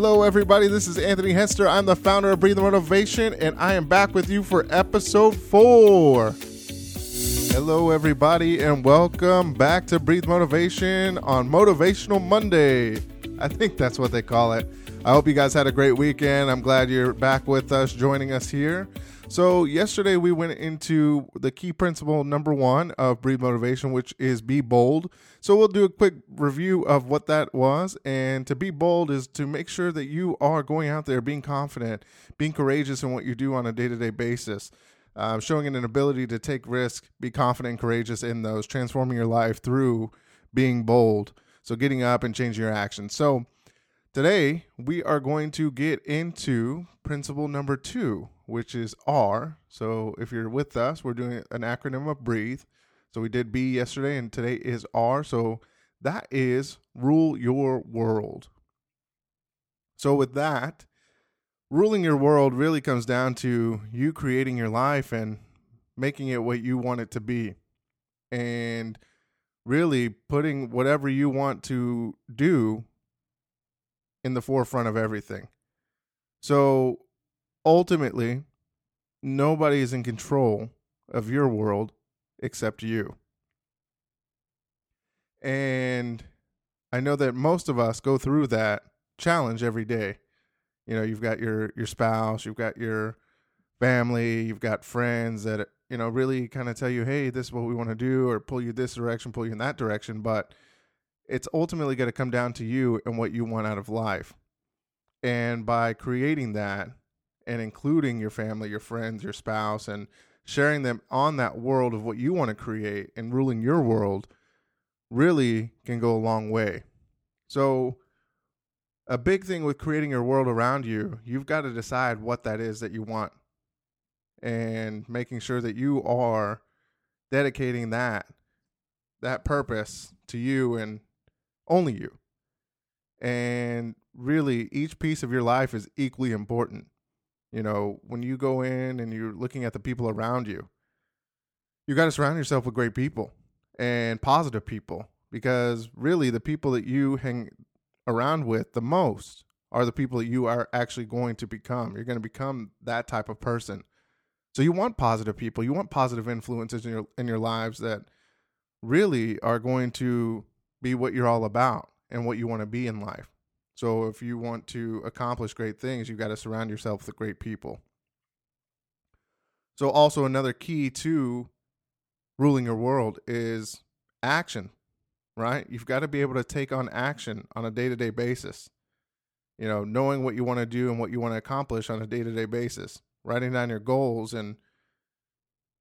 Hello, everybody. This is Anthony Hester. I'm the founder of Breathe Motivation, and I am back with you for episode four. Hello, everybody, and welcome back to Breathe Motivation on Motivational Monday. I think that's what they call it. I hope you guys had a great weekend. I'm glad you're back with us, joining us here. So, yesterday we went into the key principle number one of Breathe Motivation, which is be bold. So, we'll do a quick review of what that was. And to be bold is to make sure that you are going out there being confident, being courageous in what you do on a day to day basis, uh, showing an ability to take risk, be confident and courageous in those, transforming your life through being bold. So, getting up and changing your actions. So, today we are going to get into principle number two which is R. So if you're with us, we're doing an acronym of breathe. So we did B yesterday, and today is R. So that is rule your world. So with that, ruling your world really comes down to you creating your life and making it what you want it to be. And really putting whatever you want to do in the forefront of everything. So ultimately, nobody is in control of your world except you. And I know that most of us go through that challenge every day. You know, you've got your your spouse, you've got your family, you've got friends that you know really kind of tell you, "Hey, this is what we want to do," or pull you this direction, pull you in that direction. But it's ultimately going to come down to you and what you want out of life. And by creating that, and including your family, your friends, your spouse, and sharing them on that world of what you want to create and ruling your world really can go a long way. So, a big thing with creating your world around you, you've got to decide what that is that you want and making sure that you are dedicating that that purpose to you and only you. And really each piece of your life is equally important. You know, when you go in and you're looking at the people around you, you got to surround yourself with great people and positive people because really the people that you hang around with the most are the people that you are actually going to become. You're going to become that type of person. So you want positive people. You want positive influences in your in your lives that really are going to be what you're all about and what you want to be in life. So if you want to accomplish great things, you've got to surround yourself with great people. So also another key to ruling your world is action, right? You've got to be able to take on action on a day-to-day basis. You know, knowing what you want to do and what you want to accomplish on a day-to-day basis, writing down your goals and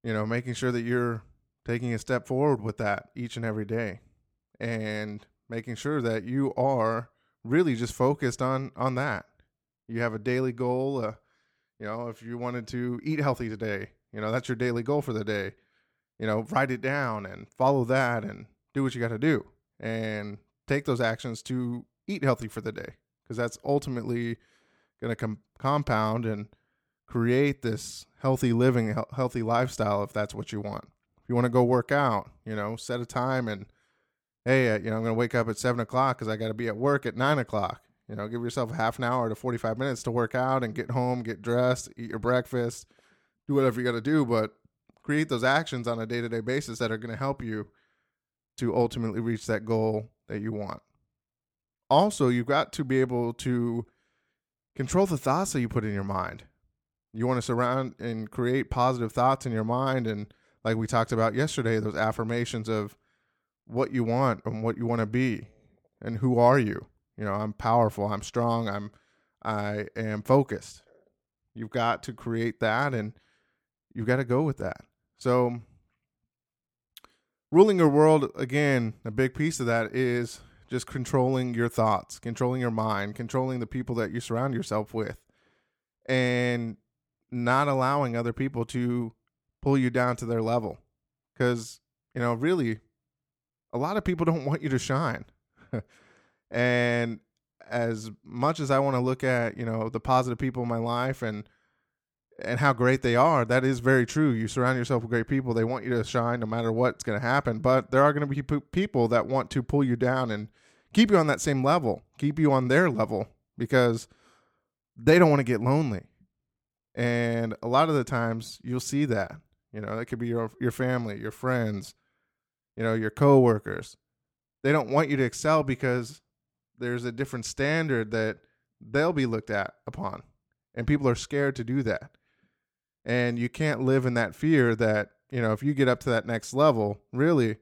you know, making sure that you're taking a step forward with that each and every day and making sure that you are really just focused on on that. You have a daily goal. Uh, you know, if you wanted to eat healthy today, you know that's your daily goal for the day. You know, write it down and follow that and do what you got to do and take those actions to eat healthy for the day because that's ultimately going to com- compound and create this healthy living, healthy lifestyle if that's what you want. If you want to go work out, you know, set a time and hey, uh, you know, I'm going to wake up at seven o'clock because I got to be at work at nine o'clock. You know, give yourself a half an hour to 45 minutes to work out and get home, get dressed, eat your breakfast, do whatever you got to do, but create those actions on a day to day basis that are going to help you to ultimately reach that goal that you want. Also, you've got to be able to control the thoughts that you put in your mind. You want to surround and create positive thoughts in your mind. And like we talked about yesterday, those affirmations of, what you want and what you want to be and who are you? You know i'm powerful i'm strong i'm i am focused. You've got to create that and you've got to go with that. So ruling your world again a big piece of that is just controlling your thoughts controlling your mind controlling the people that you surround yourself with and not allowing other people to pull you down to their level. Because you know really a lot of people don't want you to shine. and as much as I want to look at, you know, the positive people in my life and and how great they are, that is very true. You surround yourself with great people; they want you to shine no matter what's going to happen. But there are going to be people that want to pull you down and keep you on that same level, keep you on their level, because they don't want to get lonely. And a lot of the times you'll see that. You know, that could be your your family, your friends, you know, your coworkers. They don't want you to excel because there's a different standard that they'll be looked at upon. And people are scared to do that. And you can't live in that fear that, you know, if you get up to that next level, really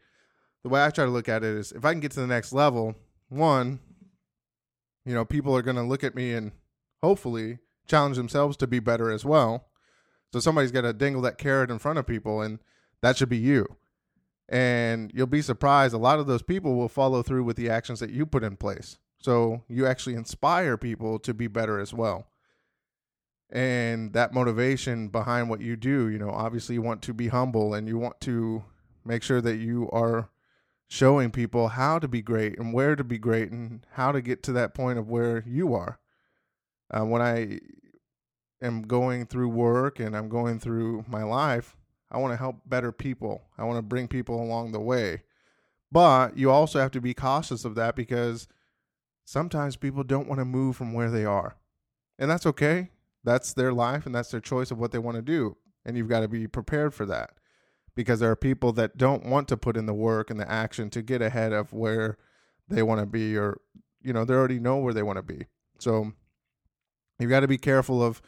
the way I try to look at it is if I can get to the next level, one, you know, people are going to look at me and hopefully challenge themselves to be better as well. So somebody's got to dangle that carrot in front of people, and that should be you. And you'll be surprised, a lot of those people will follow through with the actions that you put in place. So you actually inspire people to be better as well. And that motivation behind what you do, you know, obviously you want to be humble and you want to make sure that you are showing people how to be great and where to be great and how to get to that point of where you are. Uh, when I am going through work and I'm going through my life, I want to help better people. I want to bring people along the way. But you also have to be cautious of that because sometimes people don't want to move from where they are. And that's okay. That's their life and that's their choice of what they want to do. And you've got to be prepared for that because there are people that don't want to put in the work and the action to get ahead of where they want to be or you know they already know where they want to be so you've got to be careful of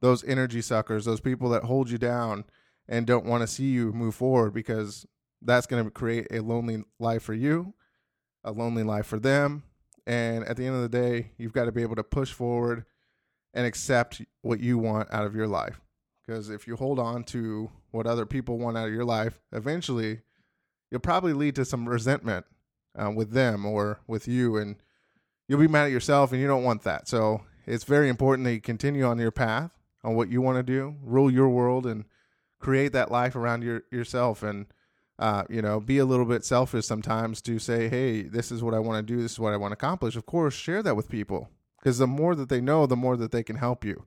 those energy suckers those people that hold you down and don't want to see you move forward because that's going to create a lonely life for you a lonely life for them and at the end of the day you've got to be able to push forward and accept what you want out of your life because if you hold on to what other people want out of your life, eventually you'll probably lead to some resentment uh, with them or with you, and you'll be mad at yourself, and you don't want that. So it's very important that you continue on your path on what you want to do, rule your world, and create that life around your yourself, and uh, you know, be a little bit selfish sometimes to say, "Hey, this is what I want to do. This is what I want to accomplish." Of course, share that with people because the more that they know, the more that they can help you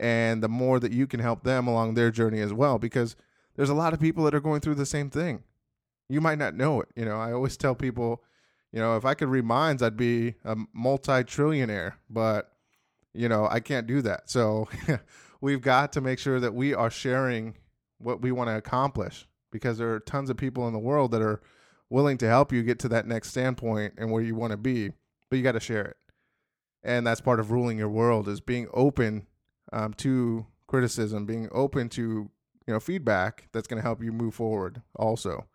and the more that you can help them along their journey as well because there's a lot of people that are going through the same thing you might not know it you know i always tell people you know if i could read minds i'd be a multi-trillionaire but you know i can't do that so we've got to make sure that we are sharing what we want to accomplish because there are tons of people in the world that are willing to help you get to that next standpoint and where you want to be but you got to share it and that's part of ruling your world is being open um, to criticism, being open to you know feedback that's going to help you move forward. Also,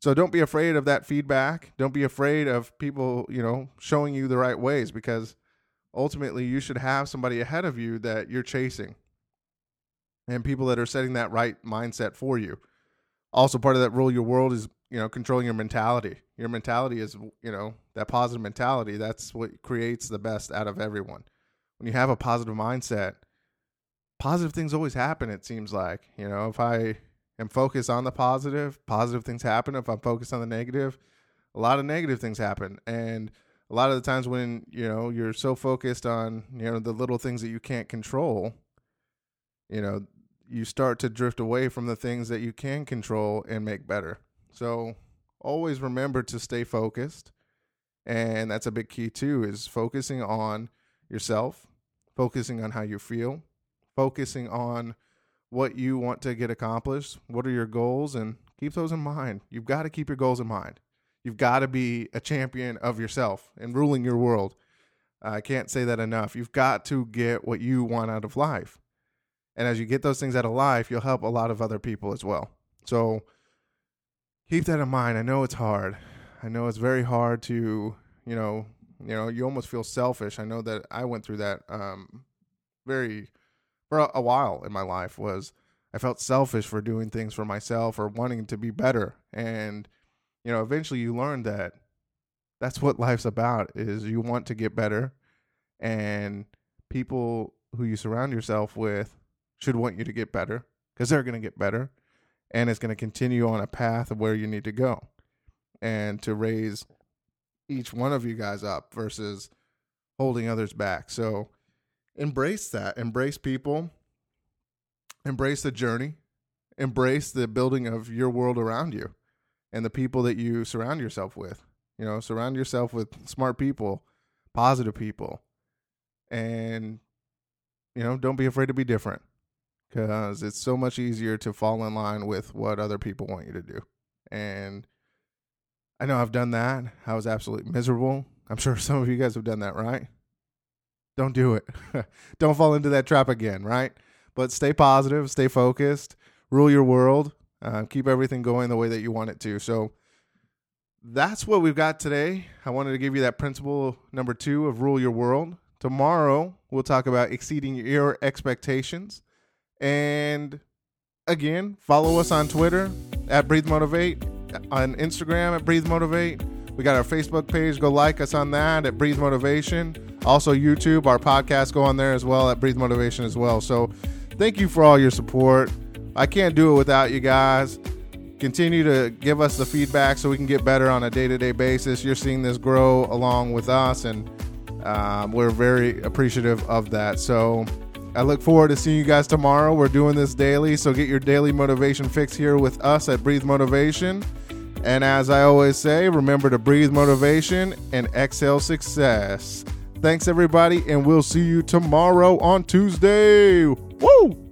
so don't be afraid of that feedback. Don't be afraid of people you know showing you the right ways because ultimately you should have somebody ahead of you that you're chasing and people that are setting that right mindset for you. Also, part of that rule your world is you know controlling your mentality. Your mentality is you know that positive mentality. That's what creates the best out of everyone when you have a positive mindset, positive things always happen, it seems like. You know, if I am focused on the positive, positive things happen. If I'm focused on the negative, a lot of negative things happen. And a lot of the times when, you know, you're so focused on, you know, the little things that you can't control, you know, you start to drift away from the things that you can control and make better. So always remember to stay focused. And that's a big key too, is focusing on yourself, focusing on how you feel, focusing on what you want to get accomplished, what are your goals, and keep those in mind. You've got to keep your goals in mind. You've got to be a champion of yourself and ruling your world. I can't say that enough. You've got to get what you want out of life. And as you get those things out of life, you'll help a lot of other people as well. So keep that in mind. I know it's hard. I know it's very hard to, you know, you know, you almost feel selfish. I know that I went through that um, very for a, while in my life. Was I felt selfish for doing things for myself or wanting to be better, and you know, eventually you learn that that's what life's about. Is you want to get better, and people who you surround yourself with should want you to get better because they're going to get better and it's going to continue on a path of where you need to go and to raise each one of you guys up versus holding others back. So embrace that. Embrace people. Embrace the journey. Embrace the building of your world around you and the people that you surround yourself with. You know, surround yourself with smart people, positive people, and you know, don't be afraid to be different because it's so much easier to fall in line with what other people want you to do. And I know I've done that. I was absolutely miserable. I'm sure some of you guys have done that, right? Don't do it. don't fall into that trap again, right? But stay positive, stay focused, rule your world, uh, keep everything going the way that you want it to. So that's what we've got today. I wanted to give you that principle number two of rule your world. Tomorrow, we'll talk about exceeding your expectations. And again, follow us on Twitter at Breathe Motivate, on Instagram at Breathe Motivate. We got our Facebook page. Go like us on that at Breathe Motivation. Also, YouTube, our podcast, go on there as well at Breathe Motivation as well. So, thank you for all your support. I can't do it without you guys. Continue to give us the feedback so we can get better on a day to day basis. You're seeing this grow along with us, and um, we're very appreciative of that. So, I look forward to seeing you guys tomorrow. We're doing this daily, so get your daily motivation fix here with us at Breathe Motivation. And as I always say, remember to breathe motivation and exhale success. Thanks, everybody, and we'll see you tomorrow on Tuesday. Woo!